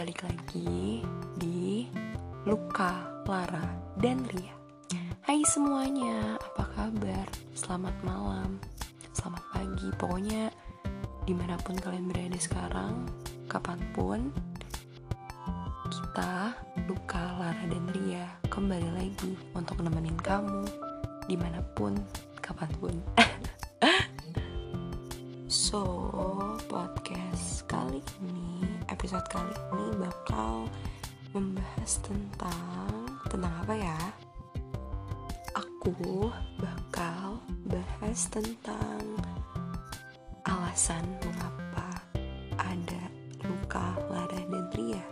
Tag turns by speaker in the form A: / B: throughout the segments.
A: balik lagi di Luka, Lara, dan Ria. Hai semuanya, apa kabar? Selamat malam, selamat pagi. Pokoknya di mana pun kalian berada sekarang, kapan pun Kita, Luka, Lara, dan Ria kembali lagi untuk nemenin kamu Di mana pun, kapan pun. So, podcast kali ini, episode kali ini bakal membahas tentang tentang apa ya? Aku bakal bahas tentang alasan mengapa ada luka, lara, dan ria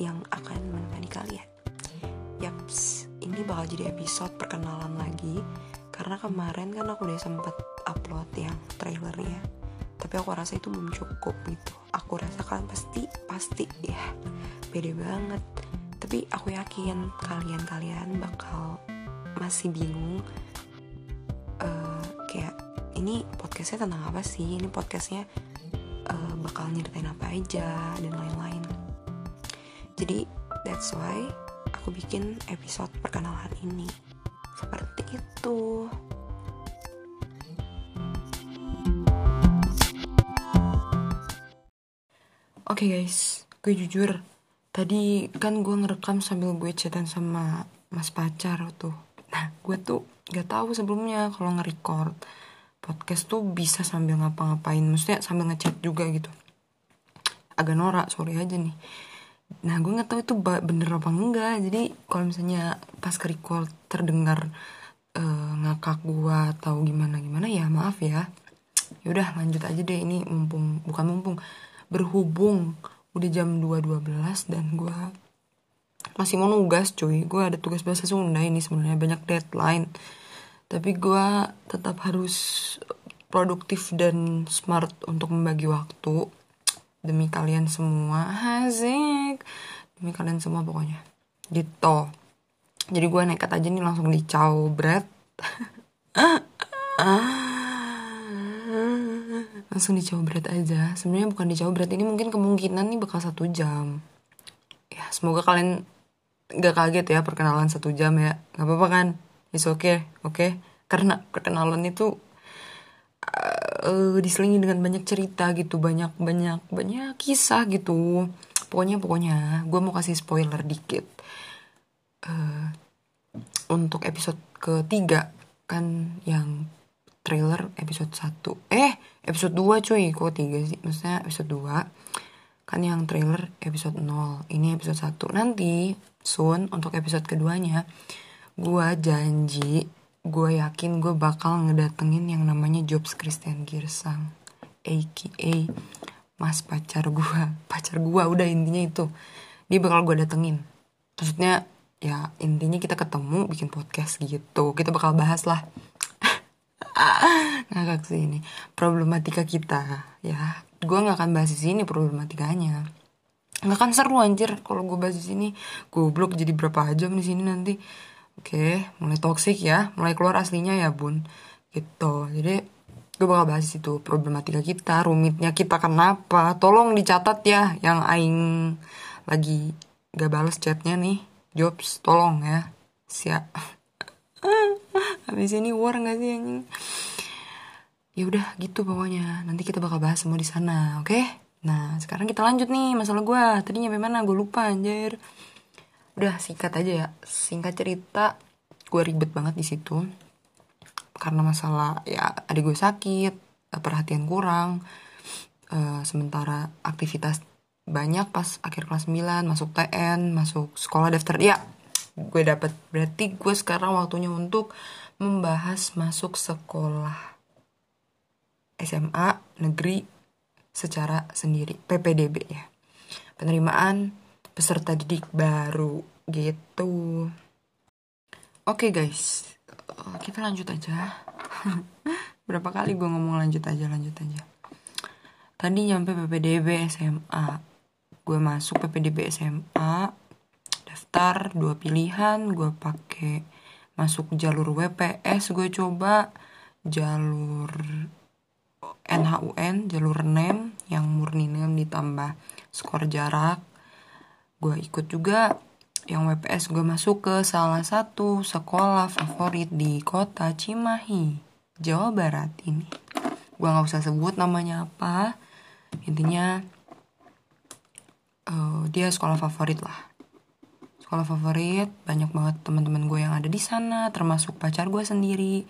A: yang akan menemani kalian. Yaps, ini bakal jadi episode perkenalan lagi karena kemarin kan aku udah sempet upload yang trailernya tapi aku rasa itu belum cukup gitu aku rasa kalian pasti pasti ya beda banget. Tapi aku yakin kalian-kalian bakal masih bingung uh, kayak ini podcastnya tentang apa sih? Ini podcastnya uh, bakal nyeritain apa aja? dan lain-lain. Jadi that's why aku bikin episode perkenalan ini. Seperti itu Oke okay guys, gue jujur Tadi kan gue ngerekam sambil gue chatan sama mas pacar tuh. Nah gue tuh gak tahu sebelumnya kalau nge-record podcast tuh bisa sambil ngapa-ngapain. Maksudnya sambil ngechat juga gitu. Agak norak, sorry aja nih. Nah gue gak tahu itu bener apa enggak. Jadi kalau misalnya pas ke-record terdengar uh, ngakak gue atau gimana-gimana ya maaf ya. Yaudah lanjut aja deh. Ini mumpung Bukan mumpung berhubung udah jam 2.12 dan gue masih mau nugas cuy. Gue ada tugas bahasa Sunda ini sebenarnya banyak deadline. Tapi gue tetap harus produktif dan smart untuk membagi waktu demi kalian semua. Asik. Demi kalian semua pokoknya. Gitu. Jadi gue nekat aja nih langsung dicau bread langsung berat aja. Sebenarnya bukan berat ini mungkin kemungkinan nih bakal satu jam. Ya semoga kalian nggak kaget ya perkenalan satu jam ya. Nggak apa-apa kan? Is oke okay, oke okay? karena perkenalan itu uh, diselingi dengan banyak cerita gitu banyak banyak banyak kisah gitu. Pokoknya pokoknya gue mau kasih spoiler dikit. Uh, untuk episode ketiga kan yang trailer episode 1 eh episode 2 cuy kok 3 sih. Maksudnya episode 2 kan yang trailer episode 0 ini episode 1 nanti soon untuk episode keduanya gue janji gue yakin gue bakal ngedatengin yang namanya Jobs Christian Girsang aka mas pacar gue pacar gue udah intinya itu. Dia bakal gue datengin. Maksudnya ya intinya kita ketemu bikin podcast gitu. Kita bakal bahas lah ngakak sih ini. Problematika kita ya. Gue nggak akan bahas di sini problematikanya. Nggak akan seru anjir. Kalau gue bahas di sini goblok. Jadi berapa jam di sini nanti? Oke mulai toxic ya. Mulai keluar aslinya ya bun. Gitu. Jadi gue bakal bahas itu problematika kita rumitnya kita kenapa. Tolong dicatat ya yang aing lagi gak balas chatnya nih. Jobs tolong ya. Siap habis ini war gak sih anjing? Ya udah gitu pokoknya. Nanti kita bakal bahas semua di sana oke? Okay? nah sekarang kita lanjut nih masalah gue tadi nyampe mana? Gue lupa anjir. Udah singkat aja ya. Singkat cerita gue ribet banget di situ. Karena masalah ya adik gue sakit perhatian kurang. Uh, sementara aktivitas banyak pas akhir kelas 9 masuk TN masuk sekolah daftar ya gue dapet. Berarti gue sekarang waktunya untuk membahas masuk sekolah SMA negeri secara sendiri. PPDB ya. Penerimaan peserta didik baru gitu. Oke okay, guys. Eh, kita lanjut aja. Berapa kali gue ngomong lanjut aja lanjut aja. Tadi nyampe PPDB SMA gue masuk PPDB SMA daftar dua pilihan gue pakai masuk jalur WPS gue coba jalur NHUN jalur NEM yang murni NEM ditambah skor jarak. Gue ikut juga yang WPS gue masuk ke salah satu sekolah favorit di kota Cimahi Jawa Barat ini. Gue nggak usah sebut namanya apa intinya uh, dia sekolah favorit lah sekolah favorit banyak banget teman-teman gue yang ada di sana termasuk pacar gue sendiri.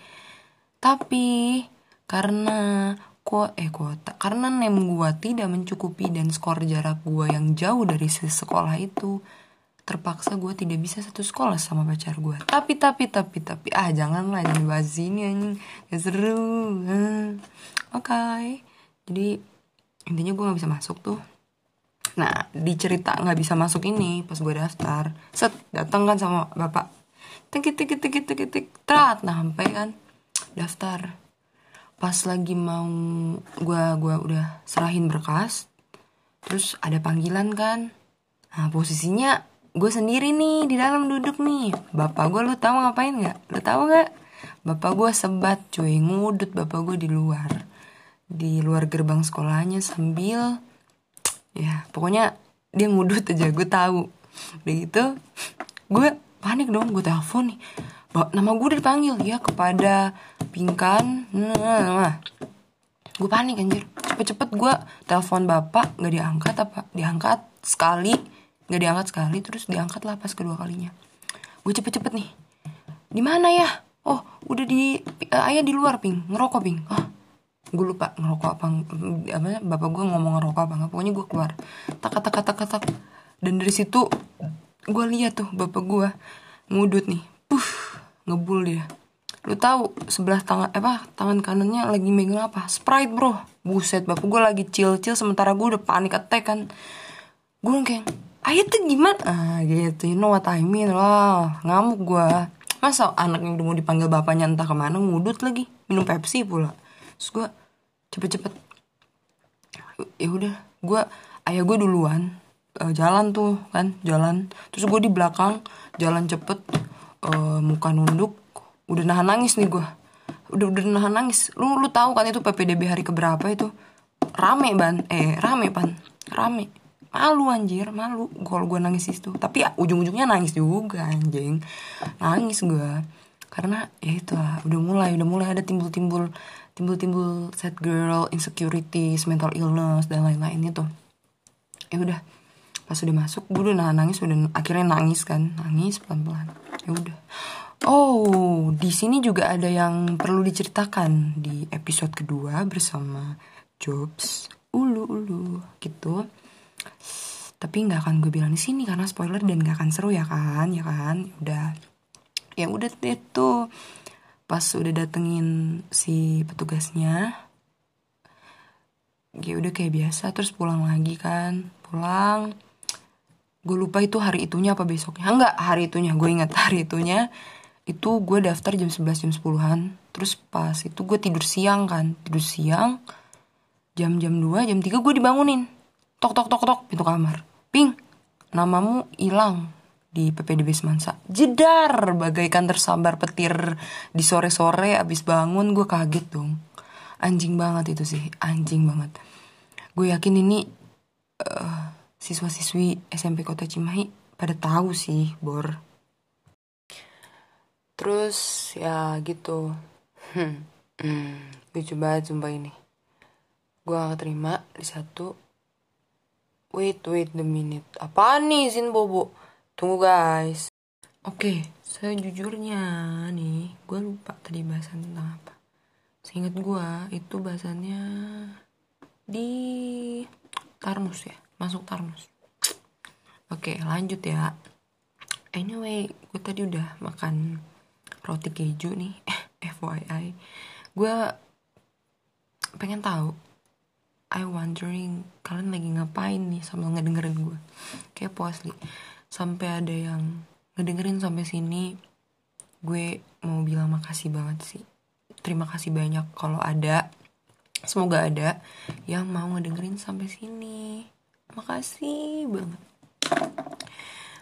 A: Tapi karena ku eh kuota karena nem gue tidak mencukupi dan skor jarak gue yang jauh dari sekolah itu terpaksa gue tidak bisa satu sekolah sama pacar gue. Tapi tapi tapi tapi ah janganlah jangan bahas ini anjing. Gak seru. Hmm. oke. Okay. jadi intinya gue nggak bisa masuk tuh nah di cerita nggak bisa masuk ini pas gue daftar. Set datang kan sama bapak. Tik tik tik tik tik tik. Terat nah sampai kan. Daftar. Pas lagi mau gue gua udah serahin berkas terus ada panggilan kan. Nah posisinya gue sendiri nih di dalam duduk nih. Bapak gue lu tahu ngapain nggak? Lu tahu nggak? Bapak gue sebat cuy. Ngudut bapak gue di luar. Di luar gerbang sekolahnya sambil ya pokoknya dia ngudut aja gue tahu. Begitu gue panik dong gue telepon nih. Nama gue udah dipanggil ya kepada pingkan. Nah, nah. gue panik anjir. Cepet-cepet gue telepon bapak nggak diangkat apa diangkat sekali. Nggak diangkat sekali terus diangkat lah pas kedua kalinya. Gue cepet-cepet nih. Di mana ya? Oh udah di uh, ayah di luar ping. Ngerokok ping. Ah gue lupa ngerokok apa apa bapak gue ngomong ngerokok apa nggak pokoknya gue keluar. Tak tak tak tak dan dari situ gue lihat tuh bapak gue ngudut nih. Puh ngebul dia. Lu tahu sebelah tangan apa tangan kanannya lagi megang apa? Sprite bro. Buset bapak gue lagi chill chill sementara gue udah panik attack kan. Gue kayak ayo tuh gimana? Ah gitu. You know what I mean lah. Ngamuk gue masa anak yang udah mau dipanggil bapaknya entah ke mana ngudut lagi? Minum Pepsi pula terus gue cepet-cepet ya udah gue ayah gue duluan uh, jalan tuh kan jalan. Terus gue di belakang jalan cepet uh, muka nunduk udah nahan nangis nih gue udah udah nahan nangis. Lu lu tahu kan itu ppdb hari keberapa itu? Rame ban. Eh rame pan. Rame. Malu anjir malu kalau gue nangis itu tapi ya ujung-ujungnya nangis juga anjing. Nangis gue karena ya itu lah udah mulai udah mulai ada timbul-timbul timbul-timbul sad girl insecurities mental illness dan lain-lain itu ya udah pas udah masuk gue udah nahan nangis udah akhirnya nangis kan. Nangis pelan-pelan. Ya udah. Oh di sini juga ada yang perlu diceritakan di episode kedua bersama Jobs ulu ulu gitu. Tapi nggak akan gue bilang di sini karena spoiler dan nggak akan seru ya kan ya kan? Udah. Ya udah itu pas udah datengin si petugasnya ya udah kayak biasa terus pulang lagi kan. Pulang gue lupa itu hari itunya apa besoknya. Enggak hari itunya gue ingat hari itunya. Itu gue daftar jam 11 jam 10-an terus pas itu gue tidur siang kan. Tidur siang jam-jam 2 jam 3 gue dibangunin. Tok tok tok tok pintu kamar. Ping namamu hilang di PPDB Semansa jedar bagaikan tersambar petir di sore-sore abis bangun gue kaget dong anjing banget itu sih anjing banget gue yakin ini uh, siswa-siswi SMP Kota Cimahi pada tahu sih, Bor. Terus ya gitu. Hmm, hmm, lucu banget sumpah ini. Gue gak terima di satu. Wait, wait the minute. Apa nih Sin Bobo? Tunggu guys. Oke, sejujurnya nih, gue lupa tadi bahasan tentang apa. Seingat gue, itu bahasannya di Tarmus ya masuk tarmus. Oke lanjut ya. Anyway gue tadi udah makan roti keju nih FYI gue pengen tahu I wondering kalian lagi ngapain nih sambil ngedengerin gue kayak asli sampai ada yang ngedengerin sampai sini gue mau bilang makasih banget sih. Terima kasih banyak kalau ada. Semoga ada yang mau ngedengerin sampai sini. Makasih banget.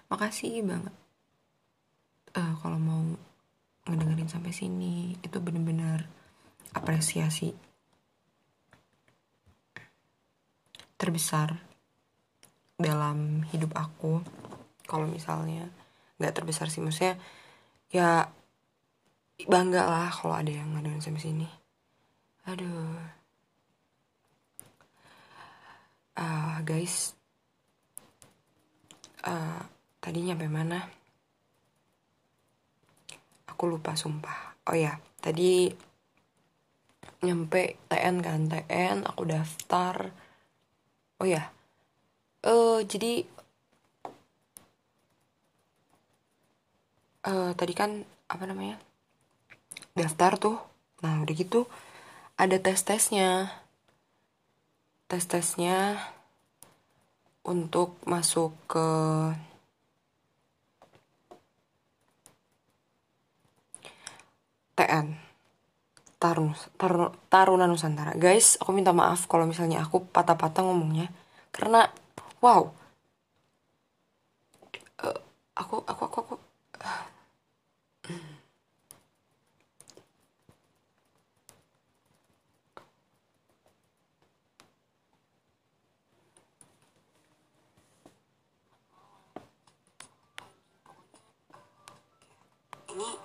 A: Makasih banget. Uh, kalau mau ngedengerin sampai sini itu bener-bener apresiasi terbesar dalam hidup aku kalau misalnya nggak terbesar sih. Maksudnya ya bangga lah kalau ada yang ngadain sampai sini. Aduh. Uh, guys. Uh, tadi nyampe mana? Aku lupa sumpah. Oh ya tadi nyampe TN kan? TN aku daftar. Oh ya. Uh, jadi uh, tadi kan apa namanya daftar tuh. Nah udah gitu ada tes tesnya tes tesnya untuk masuk ke TN Tarun, Tarun, Taruna Nusantara. Guys aku minta maaf kalau misalnya aku patah-patah ngomongnya. Karena wow. Uh, aku aku aku aku ini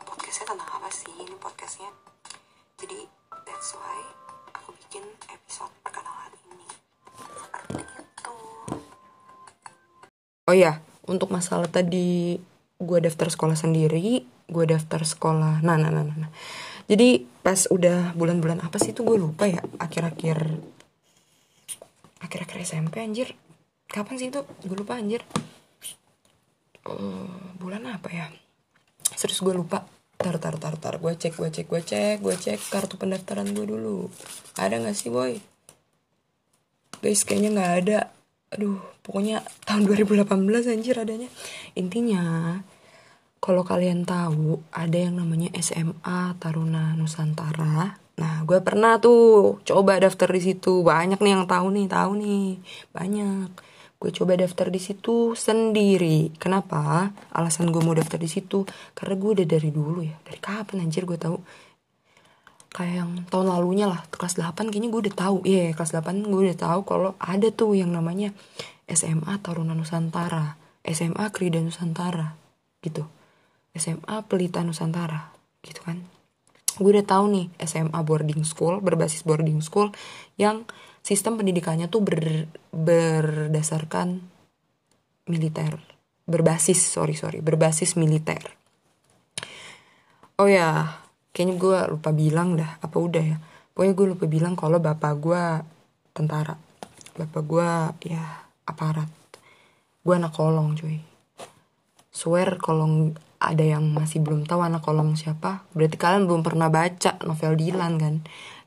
A: podcastnya tentang apa sih ini podcastnya? Jadi that's why aku bikin episode perkenalan ini. Itu. Oh ya untuk masalah tadi gue daftar sekolah sendiri gue daftar sekolah. Nah nah nah nah, nah. jadi pas udah bulan-bulan apa sih itu gue lupa ya akhir-akhir akhir-akhir SMP anjir. Kapan sih itu? Gue lupa anjir. Uh, bulan apa ya? Serius gue lupa. Tar tar tar tar. Gue cek gue cek gue cek gue cek kartu pendaftaran gue dulu. Ada nggak sih boy? Guys kayaknya nggak ada. Aduh pokoknya tahun 2018 anjir adanya. Intinya kalau kalian tahu ada yang namanya SMA Taruna Nusantara. Nah gue pernah tuh coba daftar di situ. Banyak nih yang tahu nih tahu nih. Banyak. Gue coba daftar di situ sendiri. Kenapa? Alasan gue mau daftar di situ karena gue udah dari dulu ya. Dari kapan anjir gue tahu? Kayak yang tahun lalunya lah kelas 8 kayaknya gue udah tahu. Iya yeah, kelas 8 gue udah tahu kalau ada tuh yang namanya SMA Taruna Nusantara. SMA Krida Nusantara. Gitu SMA Pelita Nusantara gitu kan. Gue udah tahu nih SMA boarding school berbasis boarding school yang sistem pendidikannya tuh ber, berdasarkan militer. Berbasis sorry sorry berbasis militer. Oh ya kayaknya gue lupa bilang dah apa udah ya. Pokoknya gue lupa bilang kalau bapak gue tentara. Bapak gue ya aparat. Gue anak kolong cuy swear kalau ada yang masih belum tahu anak kolong siapa. Berarti kalian belum pernah baca novel Dilan kan?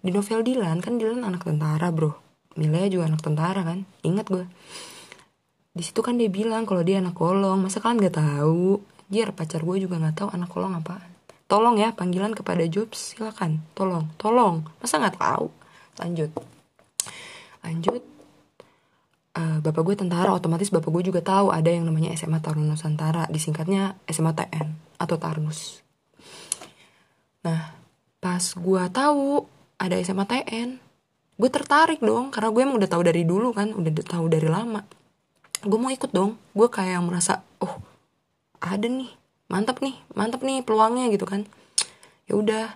A: Di novel Dilan kan Dilan anak tentara bro. Milea juga anak tentara kan? Ingat gue di situ kan dia bilang kalau dia anak kolong. Masa kalian nggak tahu? Jir pacar gue juga nggak tahu anak kolong apaan. Tolong ya panggilan kepada Jobs. Silakan. Tolong. Tolong. Masa nggak tahu? Lanjut. Lanjut uh, bapak gue tentara otomatis bapak gue juga tahu ada yang namanya SMA Taruna Nusantara disingkatnya SMA TN atau Tarnus. Nah pas gue tahu ada SMA TN gue tertarik dong karena gue emang udah tahu dari dulu kan udah tahu dari lama. Gue mau ikut dong gue kayak merasa oh ada nih mantap nih mantap nih peluangnya gitu kan. Ya udah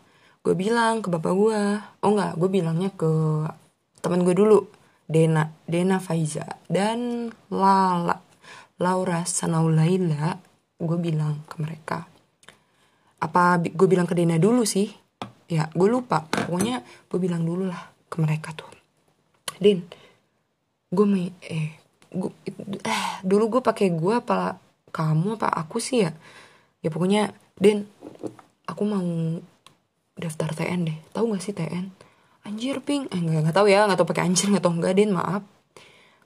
A: gue bilang ke bapak gue oh enggak gue bilangnya ke teman gue dulu Dena Dena Faiza dan Lala Laura Sanaulaila gue bilang ke mereka. Apa gue bilang ke Dena dulu sih? Ya gue lupa. Pokoknya gue bilang dulu lah ke mereka tuh. Din gue mau eh gue eh dulu gue pakai gue apa kamu apa aku sih ya? Ya pokoknya Din aku mau daftar TN deh. Tahu gak sih TN anjir ping. Eh nggak nggak tahu ya nggak tahu pakai anjir nggak tahu enggak Din. Maaf.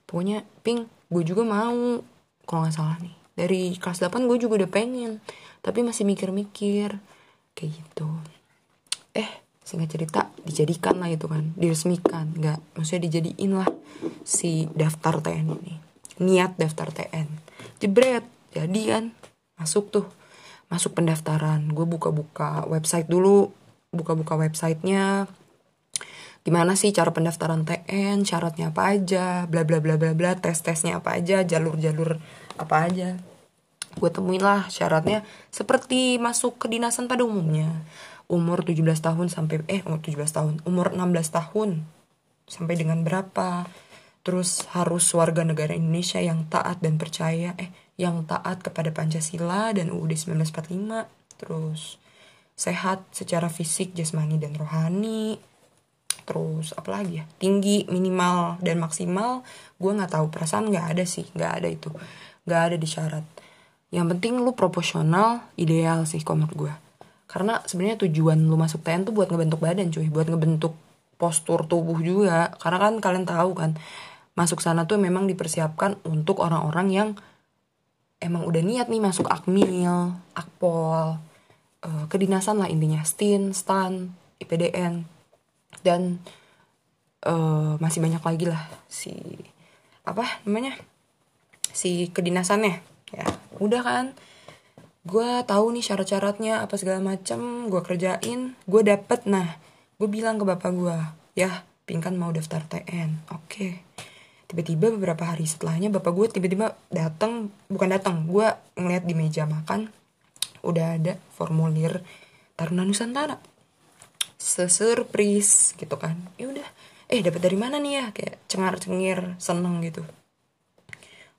A: Pokoknya ping gue juga mau kalau nggak salah nih. Dari kelas 8 gue juga udah pengen tapi masih mikir-mikir. Kayak gitu. Eh singkat cerita dijadikan lah itu kan diresmikan. Nggak maksudnya dijadiin lah si daftar TN ini. Niat daftar TN jebret jadi kan masuk tuh. Masuk pendaftaran. Gue buka-buka website dulu buka-buka websitenya gimana sih cara pendaftaran TN syaratnya apa aja bla bla bla bla bla tes tesnya apa aja jalur jalur apa aja. Gue temuin lah syaratnya seperti masuk kedinasan pada umumnya. Umur 17 tahun sampai eh umur 17 tahun umur 16 tahun sampai dengan berapa. Terus harus warga negara Indonesia yang taat dan percaya eh yang taat kepada Pancasila dan UUD 1945 terus sehat secara fisik jasmani dan rohani terus apa lagi ya tinggi minimal dan maksimal gue nggak tahu perasaan nggak ada sih nggak ada itu nggak ada di syarat. Yang penting lu proporsional ideal sih menurut gue karena sebenarnya tujuan lu masuk TN tuh buat ngebentuk badan cuy buat ngebentuk postur tubuh juga. Karena kan kalian tahu kan masuk sana tuh memang dipersiapkan untuk orang-orang yang emang udah niat nih masuk akmil akpol uh, kedinasan lah intinya stin stan IPDN dan uh, masih banyak lagi lah si apa namanya si kedinasannya. Ya udah kan. Gue tahu nih syarat-syaratnya apa segala macam gue kerjain gue dapet. Nah gue bilang ke bapak gue ya pingkan mau daftar TN oke. Tiba-tiba beberapa hari setelahnya bapak gue tiba-tiba datang bukan datang gue ngeliat di meja makan udah ada formulir Taruna Nusantara sesurprise gitu kan. Ya udah eh dapat dari mana nih ya? Kayak cengar cengir seneng gitu.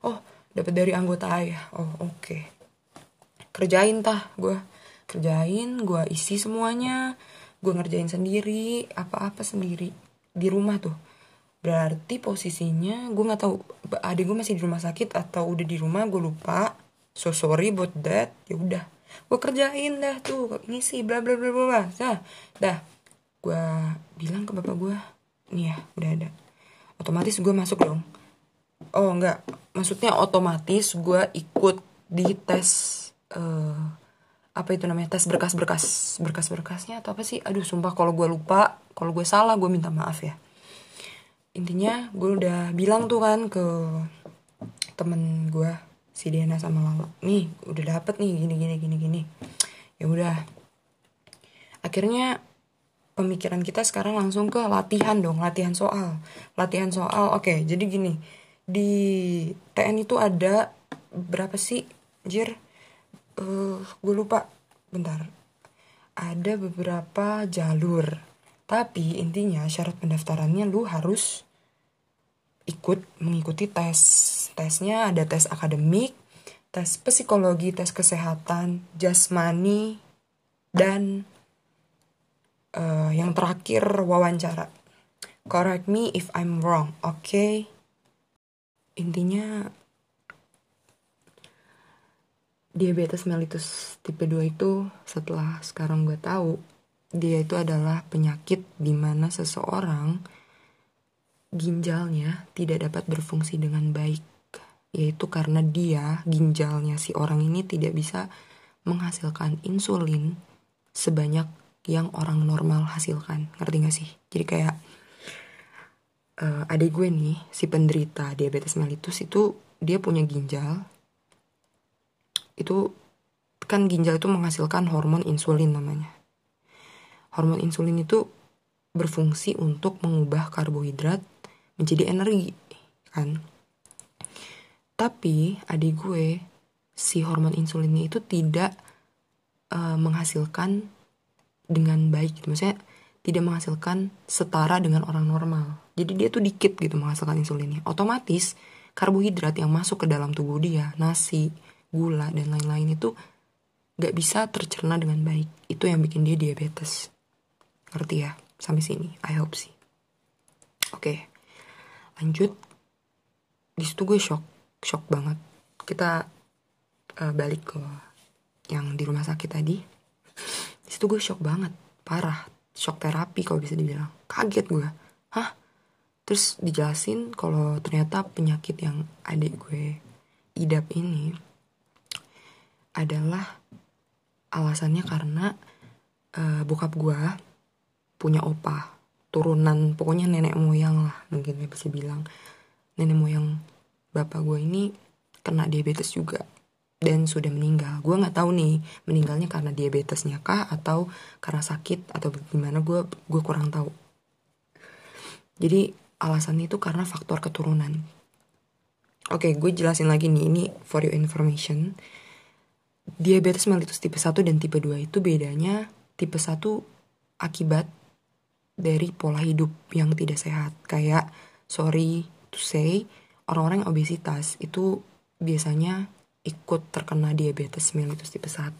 A: Oh dapat dari anggota ayah. Oh oke. Okay. kerjain tah gue kerjain gue isi semuanya. Gue ngerjain sendiri apa-apa sendiri di rumah tuh. Berarti posisinya gue nggak tahu adik gue masih di rumah sakit atau udah di rumah gue lupa. So sorry about that. Ya udah gue kerjain dah tuh ngisi bla bla bla bla dah dah gue bilang ke bapak gue nih ya udah ada. Otomatis gue masuk dong. Oh enggak. Maksudnya otomatis gue ikut di tes uh, apa itu namanya tes berkas-berkas berkas-berkasnya atau apa sih? Aduh sumpah kalau gue lupa kalau gue salah gue minta maaf ya. Intinya gue udah bilang tuh kan ke temen gue si Diana sama Lala nih udah dapet nih gini gini gini gini. Ya udah. Akhirnya pemikiran kita sekarang langsung ke latihan dong latihan soal. Latihan soal oke okay, jadi gini di TN itu ada berapa sih jir? Uh, gue lupa. Bentar. Ada beberapa jalur. Tapi intinya syarat pendaftarannya lu harus ikut mengikuti tes. Tesnya ada tes akademik tes psikologi tes kesehatan jasmani dan uh, yang terakhir wawancara correct me if I'm wrong oke okay? intinya diabetes mellitus tipe 2 itu setelah sekarang gue tahu dia itu adalah penyakit di mana seseorang ginjalnya tidak dapat berfungsi dengan baik yaitu karena dia ginjalnya si orang ini tidak bisa menghasilkan insulin sebanyak yang orang normal hasilkan. Ngerti gak sih? Jadi kayak uh, adik gue nih si penderita diabetes mellitus itu dia punya ginjal. Itu kan ginjal itu menghasilkan hormon insulin namanya. Hormon insulin itu berfungsi untuk mengubah karbohidrat menjadi energi kan? Tapi adik gue si hormon insulinnya itu tidak uh, menghasilkan dengan baik gitu maksudnya tidak menghasilkan setara dengan orang normal jadi dia tuh dikit gitu menghasilkan insulinnya. Otomatis karbohidrat yang masuk ke dalam tubuh dia, nasi, gula, dan lain-lain itu gak bisa tercerna dengan baik. Itu yang bikin dia diabetes. Ngerti ya? Sampai sini. I hope sih. Oke. Lanjut. Di situ gue shock. Shock banget. Kita uh, balik ke yang di rumah sakit tadi. Di situ gue shock banget. Parah. Shock terapi kalau bisa dibilang. Kaget gue. Hah? terus dijelasin kalau ternyata penyakit yang adik gue idap ini adalah alasannya karena uh, bokap gue punya opa turunan pokoknya nenek moyang lah mungkin bisa bilang nenek moyang bapak gue ini kena diabetes juga dan sudah meninggal gue nggak tahu nih meninggalnya karena diabetesnya kah atau karena sakit atau gimana gue gue kurang tahu jadi alasannya itu karena faktor keturunan. Oke, gue jelasin lagi nih, ini for your information. diabetes mellitus tipe 1 dan tipe 2 itu bedanya tipe 1 akibat dari pola hidup yang tidak sehat. Kayak sorry to say, orang-orang obesitas itu biasanya ikut terkena diabetes mellitus tipe 1.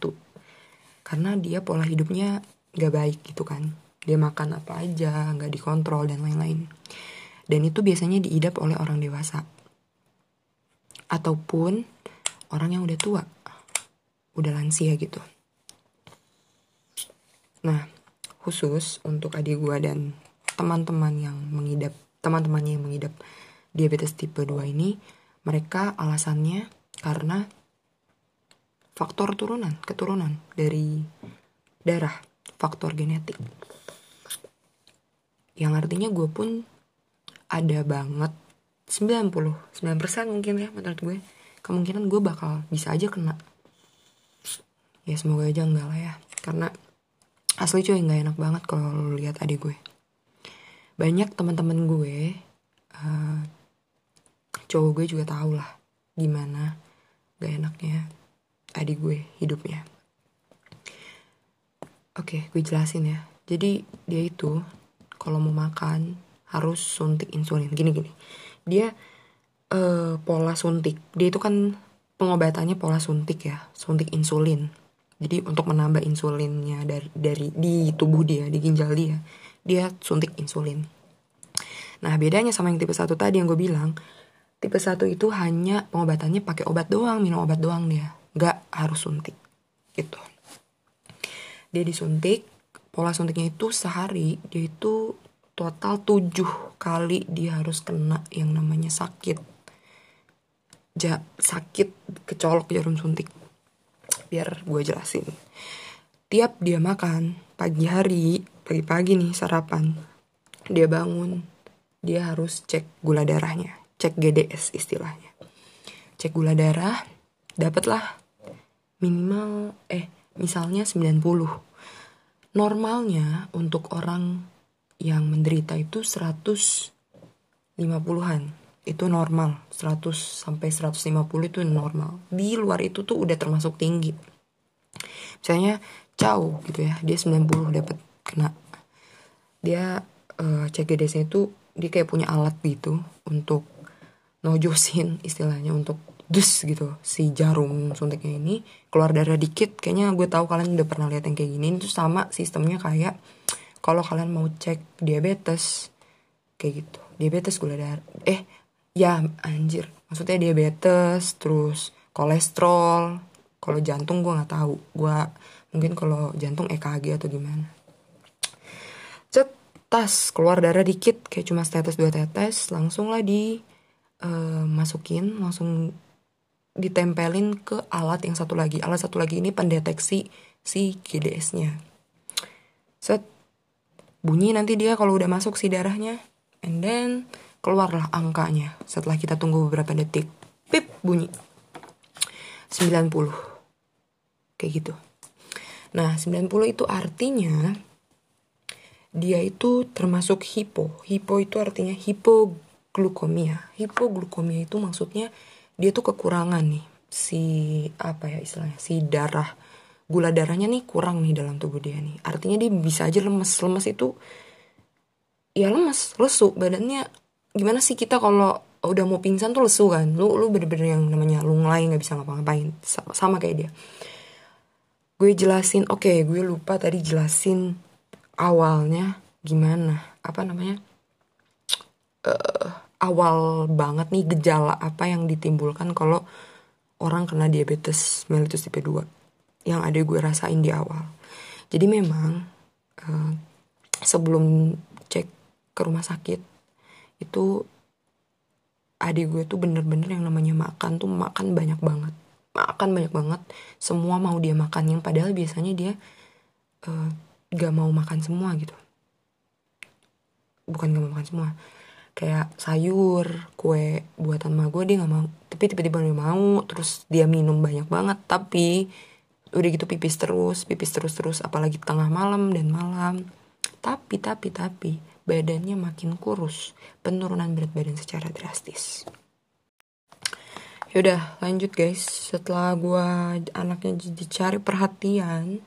A: Karena dia pola hidupnya gak baik gitu kan. Dia makan apa aja, gak dikontrol dan lain-lain. Dan itu biasanya diidap oleh orang dewasa. Ataupun orang yang udah tua. Udah lansia gitu. Nah, khusus untuk adik gue dan teman-teman yang mengidap teman-temannya yang mengidap diabetes tipe 2 ini mereka alasannya karena faktor turunan keturunan dari darah faktor genetik. Yang artinya gue pun ada banget 99% mungkin ya menurut gue. Kemungkinan gue bakal bisa aja kena. Ya semoga aja enggak lah ya. Karena asli cuy nggak enak banget kalau lihat adik gue. Banyak teman-teman gue uh, cowok gue juga tau lah gimana gak enaknya adik gue hidupnya. Oke gue jelasin ya. Jadi dia itu kalau mau makan harus suntik insulin. Gini gini. Dia uh, pola suntik. Dia itu kan pengobatannya pola suntik ya suntik insulin. Jadi untuk menambah insulinnya dari dari di tubuh dia, di ginjal dia, dia suntik insulin. Nah, bedanya sama yang tipe 1 tadi yang gue bilang, tipe 1 itu hanya pengobatannya pakai obat doang, minum obat doang dia. Gak harus suntik. Gitu. Dia disuntik, pola suntiknya itu sehari, dia itu total 7 kali dia harus kena yang namanya sakit. Ja, sakit kecolok jarum suntik biar gue jelasin. Tiap dia makan, pagi hari, pagi-pagi nih sarapan, dia bangun, dia harus cek gula darahnya, cek GDS istilahnya. Cek gula darah, dapatlah minimal, eh misalnya 90. Normalnya untuk orang yang menderita itu 150-an itu normal. 100 sampai 150 itu normal. Di luar itu tuh udah termasuk tinggi. Misalnya jauh gitu ya dia 90 dapat kena. Dia uh, CGDC itu dia kayak punya alat gitu untuk nojosin istilahnya untuk dus gitu. Si jarum suntiknya ini keluar darah dikit. Kayaknya gue tahu kalian udah pernah lihat yang kayak gini. Itu sama sistemnya kayak kalau kalian mau cek diabetes kayak gitu. Diabetes gula darah. Eh ya anjir. Maksudnya diabetes terus kolesterol. Kalau jantung gue nggak tahu. Gue mungkin kalau jantung EKG atau gimana. Cet tas keluar darah dikit. Kayak cuma tetes dua tetes langsung lah di uh, masukin langsung ditempelin ke alat yang satu lagi alat satu lagi ini pendeteksi si GDS-nya set bunyi nanti dia kalau udah masuk si darahnya and then keluarlah angkanya setelah kita tunggu beberapa detik. Pip bunyi. 90. Kayak gitu. Nah, 90 itu artinya dia itu termasuk hipo. Hipo itu artinya hipoglukomia. Hipoglukomia itu maksudnya dia tuh kekurangan nih. Si apa ya istilahnya si darah gula darahnya nih kurang nih dalam tubuh dia nih. Artinya dia bisa aja lemes. Lemes itu ya lemes lesu. Badannya gimana sih kita kalau udah mau pingsan tuh lesu kan? Lu lu bener-bener yang namanya lunglai nggak bisa ngapa-ngapain. Sama, kayak dia. Gue jelasin oke okay, gue lupa tadi jelasin awalnya gimana. Apa namanya? Uh, awal banget nih gejala apa yang ditimbulkan kalau orang kena diabetes mellitus tipe 2 yang ada gue rasain di awal. Jadi memang uh, sebelum cek ke rumah sakit itu adik gue tuh bener-bener yang namanya makan tuh makan banyak banget. Makan banyak banget. Semua mau dia makan. Yang padahal biasanya dia uh, gak mau makan semua gitu. Bukan gak mau makan semua kayak sayur kue buatan ma gue dia gak mau. Tapi tiba-tiba dia mau terus dia minum banyak banget. Tapi udah gitu pipis terus pipis terus terus. Apalagi tengah malam dan malam. Tapi tapi tapi badannya makin kurus, penurunan berat badan secara drastis. Yaudah lanjut guys. Setelah gue anaknya dicari perhatian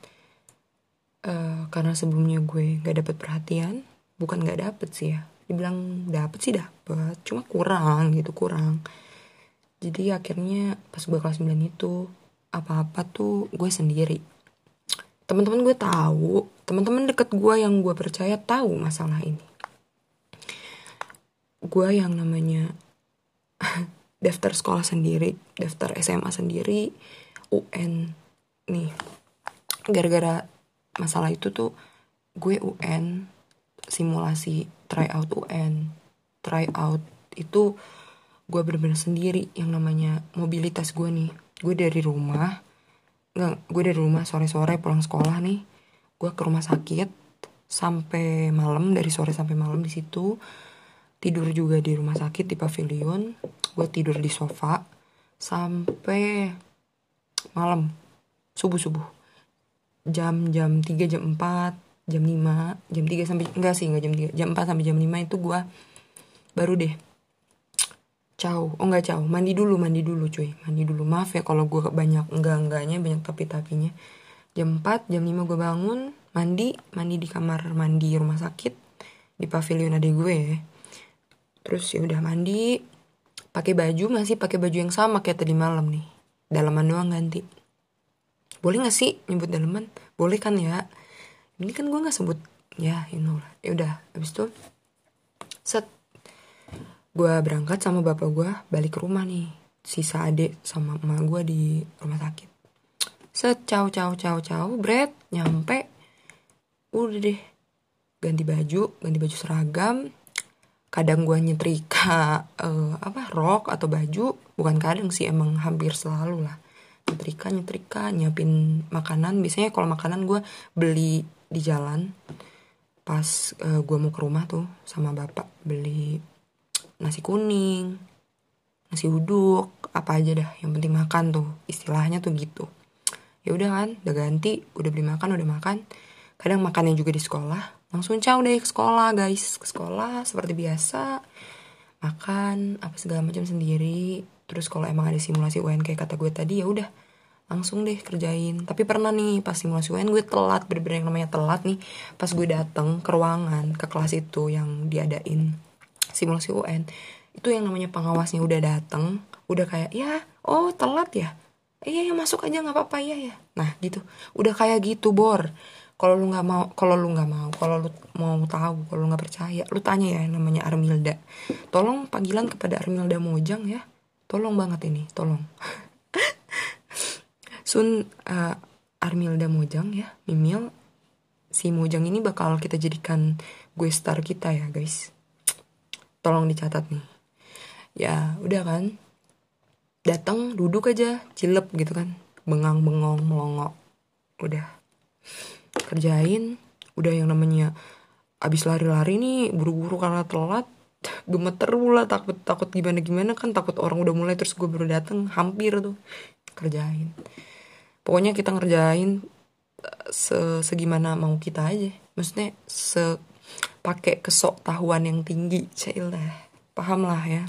A: uh, Karena sebelumnya gue gak dapet perhatian Bukan gak dapet sih ya Dibilang dapet sih dapet Cuma kurang gitu kurang. Jadi akhirnya pas gue kelas 9 itu Apa-apa tuh gue sendiri. Teman-teman gue tahu Teman-teman deket gue yang gue percaya tahu masalah ini. Gue yang namanya daftar sekolah sendiri daftar SMA sendiri UN nih gara-gara masalah itu tuh gue UN simulasi tryout UN tryout itu gue bener-bener sendiri yang namanya mobilitas gue nih. Gue dari rumah nggak gue dari rumah sore-sore pulang sekolah nih. Gue ke rumah sakit sampai malam dari sore sampai malam di situ. Tidur juga di rumah sakit di pavilion. Gue tidur di sofa sampai malam subuh subuh jam jam 3 jam 4 jam 5 jam 3 sampai enggak sih enggak jam 3 jam 4 sampai jam 5 itu gue baru deh. Ciao, oh enggak ciao, mandi dulu, mandi dulu cuy, mandi dulu. Maaf ya kalau gue banyak enggak enggaknya, banyak tapi tapinya. Jam 4, jam 5 gue bangun, mandi, mandi di kamar mandi rumah sakit di pavilion ada gue. Ya terus ya udah mandi pakai baju masih pakai baju yang sama kayak tadi malam nih. Dalaman doang ganti. Boleh gak sih nyebut dalaman? Boleh kan ya ini kan gue nggak sebut ya you know lah. Ya udah habis itu set. Gue berangkat sama bapak gue balik ke rumah nih sisa adik sama emak gue di rumah sakit. Set caw caw caw caw bread nyampe. Udah deh ganti baju ganti baju seragam. Kadang gue nyetrika uh, apa rok atau baju. Bukan kadang sih emang hampir selalu lah. Nyetrika nyetrika nyiapin makanan. Biasanya kalau makanan gue beli di jalan pas uh, eh, gue mau ke rumah tuh sama bapak beli nasi kuning nasi uduk apa aja dah yang penting makan tuh istilahnya tuh gitu. Ya udah kan udah ganti udah beli makan udah makan. Kadang makannya juga di sekolah langsung caw deh ke sekolah guys ke sekolah seperti biasa. Makan apa segala macam sendiri. Terus kalau emang ada simulasi UN kayak kata gue tadi ya udah langsung deh kerjain. Tapi pernah nih pas simulasi UN gue telat bener-bener yang namanya telat nih. Pas gue dateng ke ruangan ke kelas itu yang diadain simulasi UN itu yang namanya pengawasnya udah dateng udah kayak ya oh telat ya? Iya ya masuk aja nggak apa-apa ya ya nah gitu. Udah kayak gitu bor. Kalau lu nggak mau kalau lu nggak mau kalau lu mau tahu kalau lu nggak percaya lu tanya ya namanya Armilda. Tolong panggilan kepada Armilda Mojang ya. Tolong banget ini tolong Sun uh, Armilda Mojang ya Mimil. Si Mojang ini bakal kita jadikan gue star kita ya guys. Tolong dicatat nih. Ya udah kan? Datang duduk aja cilep gitu kan. Bengang bengong melongok. Udah. Kerjain. Udah yang namanya abis lari-lari nih buru-buru karena telat. Gemeter pula takut takut gimana gimana kan takut orang udah mulai terus gue baru dateng hampir tuh. Kerjain pokoknya kita ngerjain eh, se segimana mau kita aja. Maksudnya se pakai kesok tahuan yang tinggi lah paham lah ya.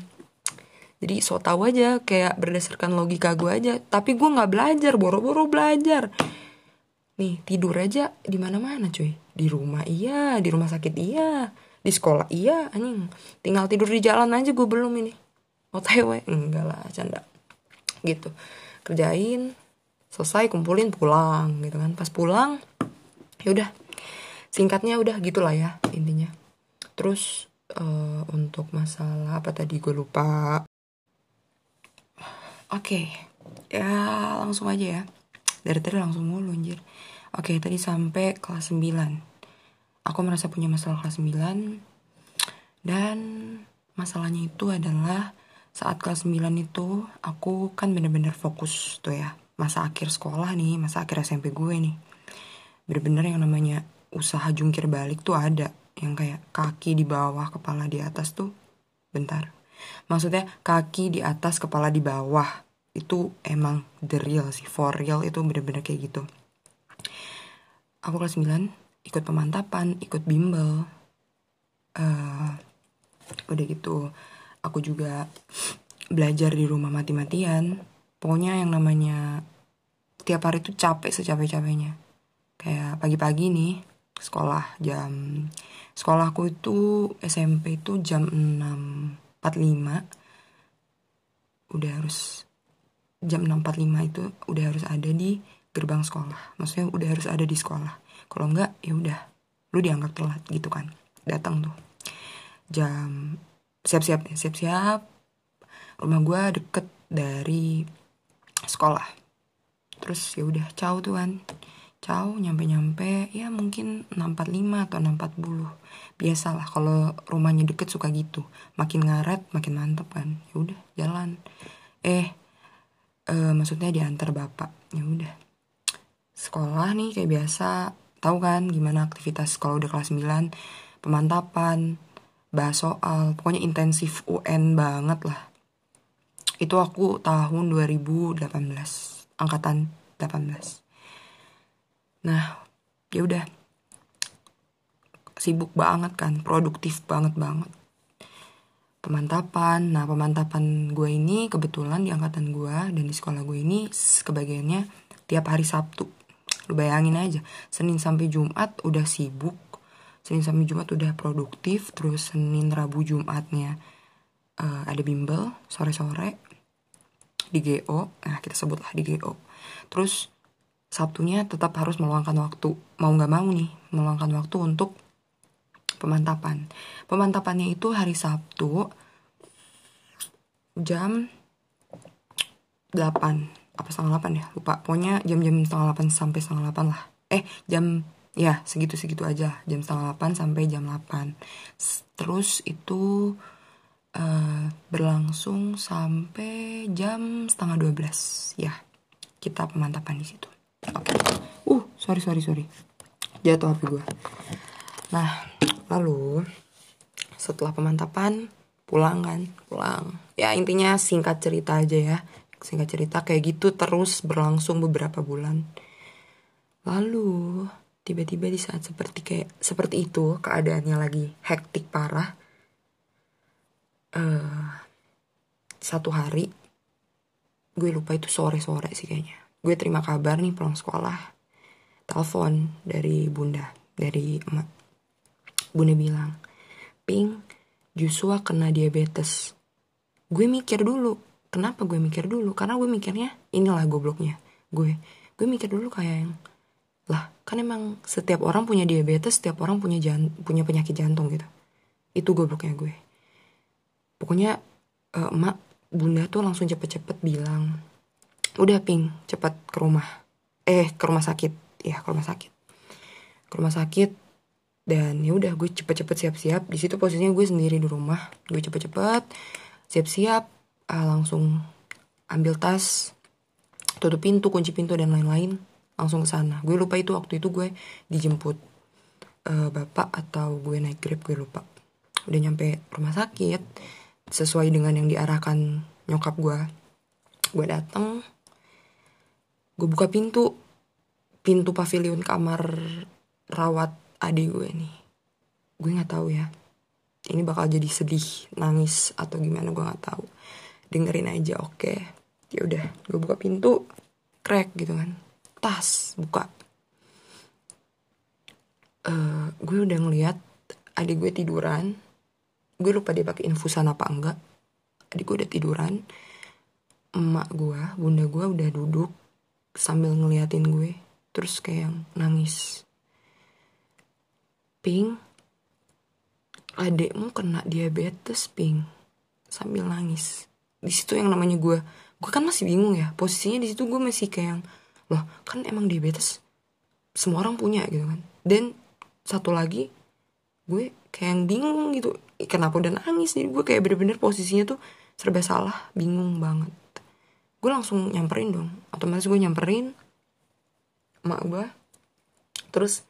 A: Jadi sok tahu aja kayak berdasarkan logika gue aja. Tapi gue nggak belajar boro-boro belajar. Nih tidur aja di mana mana cuy. Di rumah iya di rumah sakit iya di sekolah iya anjing. Tinggal tidur di jalan aja gue belum ini. Otw enggak lah canda. Gitu. Kerjain selesai kumpulin pulang gitu kan pas pulang ya udah singkatnya udah gitulah ya intinya terus uh, untuk masalah apa tadi gue lupa oke okay. ya langsung aja ya dari tadi langsung mulu anjir Oke, tadi sampai kelas 9. Aku merasa punya masalah kelas 9. Dan masalahnya itu adalah saat kelas 9 itu aku kan bener-bener fokus tuh ya. Masa akhir sekolah nih, masa akhir SMP gue nih. Bener-bener yang namanya usaha jungkir balik tuh ada. Yang kayak kaki di bawah, kepala di atas tuh. Bentar. Maksudnya kaki di atas, kepala di bawah. Itu emang the real sih, for real itu bener-bener kayak gitu aku kelas 9 ikut pemantapan ikut bimbel uh, udah gitu aku juga belajar di rumah mati-matian pokoknya yang namanya tiap hari tuh capek secapek-capeknya. Kayak pagi-pagi nih sekolah jam sekolahku itu SMP itu jam 6.45 udah harus jam 6.45 itu udah harus ada di gerbang sekolah. Maksudnya udah harus ada di sekolah. Kalau enggak ya udah lu dianggap telat gitu kan. Datang tuh. Jam siap-siap siap-siap. Rumah gue deket dari sekolah. Terus ya udah caw tuh kan. Caw nyampe-nyampe ya mungkin 645 atau 640 biasalah kalau rumahnya deket suka gitu. Makin ngaret makin mantep kan. Ya udah jalan. Eh eh maksudnya diantar bapak. Ya udah. Sekolah nih kayak biasa. Tahu kan gimana aktivitas kalau udah kelas 9 pemantapan bahas soal. Pokoknya intensif UN banget lah itu aku tahun 2018 angkatan 18 nah ya udah. Sibuk banget kan produktif banget banget. Pemantapan nah pemantapan gue ini kebetulan di angkatan gue dan di sekolah gue ini kebagiannya tiap hari Sabtu. Lu bayangin aja Senin sampai Jumat udah sibuk Senin sampai Jumat udah produktif terus Senin Rabu Jumatnya uh, ada bimbel sore-sore di GO nah kita sebutlah di GO terus Sabtunya tetap harus meluangkan waktu. Mau nggak mau nih meluangkan waktu untuk pemantapan. Pemantapannya itu hari Sabtu jam 8 apa setengah 8 ya? Lupa. Pokoknya jam-jam setengah 8 sampai setengah 8 lah. Eh jam ya segitu-segitu aja. Jam setengah 8 sampai jam 8 terus itu uh, berlangsung sampai jam setengah 12 ya kita pemantapan di situ. Oke. Okay. uh sorry sorry sorry. Jatuh hp gue nah lalu setelah pemantapan pulang kan? Pulang. Ya intinya singkat cerita aja ya. Singkat cerita kayak gitu terus berlangsung beberapa bulan. Lalu tiba-tiba di saat seperti kayak seperti itu keadaannya lagi hektik parah uh, satu hari gue lupa itu sore-sore sih kayaknya. Gue terima kabar nih pulang sekolah telepon dari bunda dari emak. Bunda bilang ping Joshua kena diabetes. Gue mikir dulu kenapa gue mikir dulu? Karena gue mikirnya inilah gobloknya gue. Gue mikir dulu kayak yang lah kan emang setiap orang punya diabetes setiap orang punya jan punya penyakit jantung gitu. Itu gobloknya gue pokoknya uh, emak bunda tuh langsung cepet-cepet bilang udah ping cepet ke rumah. Eh ke rumah sakit. Ya ke rumah sakit. Ke rumah sakit dan ya udah gue cepet-cepet siap-siap. Di situ posisinya gue sendiri di rumah. Gue cepet-cepet siap-siap uh, langsung ambil tas tutup pintu kunci pintu dan lain-lain langsung ke sana. Gue lupa itu waktu itu gue dijemput uh, bapak atau gue naik grab gue lupa. Udah nyampe rumah sakit sesuai dengan yang diarahkan nyokap gue gue dateng gue buka pintu. Pintu pavilion kamar rawat adik gue nih gue nggak tahu ya. Ini bakal jadi sedih nangis atau gimana gue nggak tahu. Dengerin aja oke? Okay. ya udah gue buka pintu crack gitu kan. Tas buka. Uh, gue udah ngeliat adik gue tiduran gue lupa dia pakai infusan apa enggak. Adik gue udah tiduran. Emak gue bunda gue udah duduk sambil ngeliatin gue. Terus kayak yang nangis. Ping adekmu kena diabetes ping sambil nangis. Di situ yang namanya gue. Gue kan masih bingung ya. Posisinya di situ gue masih kayak yang loh kan emang diabetes? Semua orang punya gitu kan. Dan satu lagi gue kayak yang bingung gitu kenapa udah nangis jadi gue kayak bener-bener posisinya tuh serba salah bingung banget. Gue langsung nyamperin dong. Otomatis gue nyamperin emak gue. Terus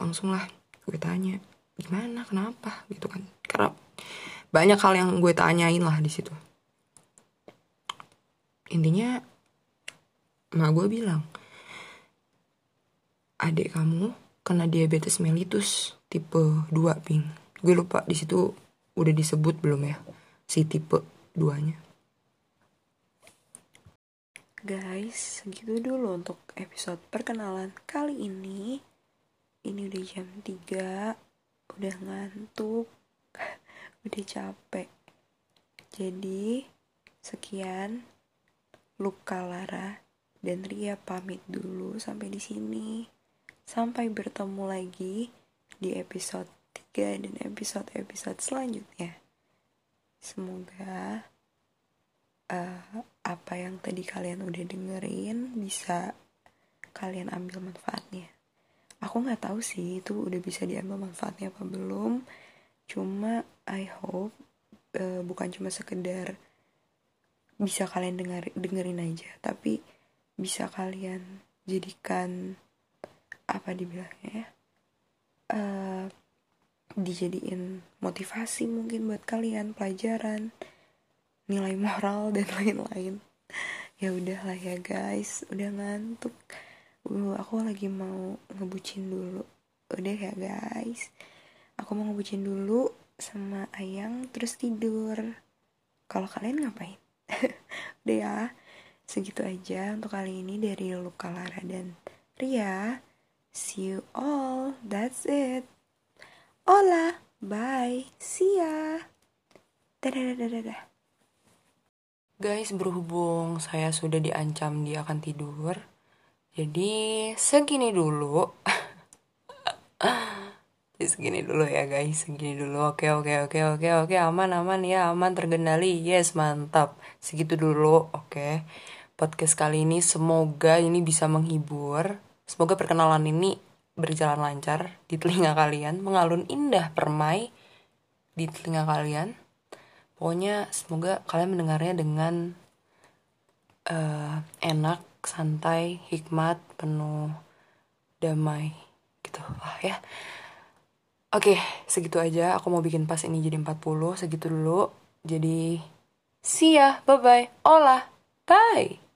A: langsung lah gue tanya gimana? Kenapa? Gitu kan. Karena banyak hal yang gue tanyain lah di situ. Intinya emak gue bilang adik kamu kena diabetes mellitus tipe 2 ping gue lupa di situ udah disebut belum ya si tipe duanya
B: Guys, segitu dulu untuk episode perkenalan kali ini. Ini udah jam 3, udah ngantuk, udah capek. Jadi, sekian Luka Lara dan Ria pamit dulu sampai di sini. Sampai bertemu lagi di episode 3 dan episode-episode selanjutnya. Semoga uh, apa yang tadi kalian udah dengerin bisa kalian ambil manfaatnya. Aku nggak tahu sih itu udah bisa diambil manfaatnya apa belum. Cuma I hope uh, bukan cuma sekedar bisa kalian denger dengerin aja, tapi bisa kalian jadikan apa dibilangnya ya, uh, dijadiin motivasi mungkin buat kalian pelajaran nilai moral dan lain-lain. Ya udahlah ya guys. Udah ngantuk. Uh, aku lagi mau ngebucin dulu. Udah ya guys. Aku mau ngebucin dulu sama ayang terus tidur. Kalau kalian ngapain? Udah ya. Segitu aja untuk kali ini dari Luka Lara dan Ria. See you all. That's it hola bye see ya dadah
A: Guys, berhubung saya sudah diancam dia akan tidur, jadi segini dulu. jadi segini dulu ya guys, segini dulu. Oke, oke, oke, oke, oke, aman, aman ya, aman, terkendali. Yes, mantap. Segitu dulu, oke. Podcast kali ini semoga ini bisa menghibur. Semoga perkenalan ini berjalan lancar di telinga kalian, mengalun indah permai di telinga kalian. Pokoknya semoga kalian mendengarnya dengan uh, enak santai hikmat penuh damai gitu. Lah ya. Oke segitu aja. Aku mau bikin pas ini jadi 40 segitu dulu. Jadi see ya. Bye bye olah bye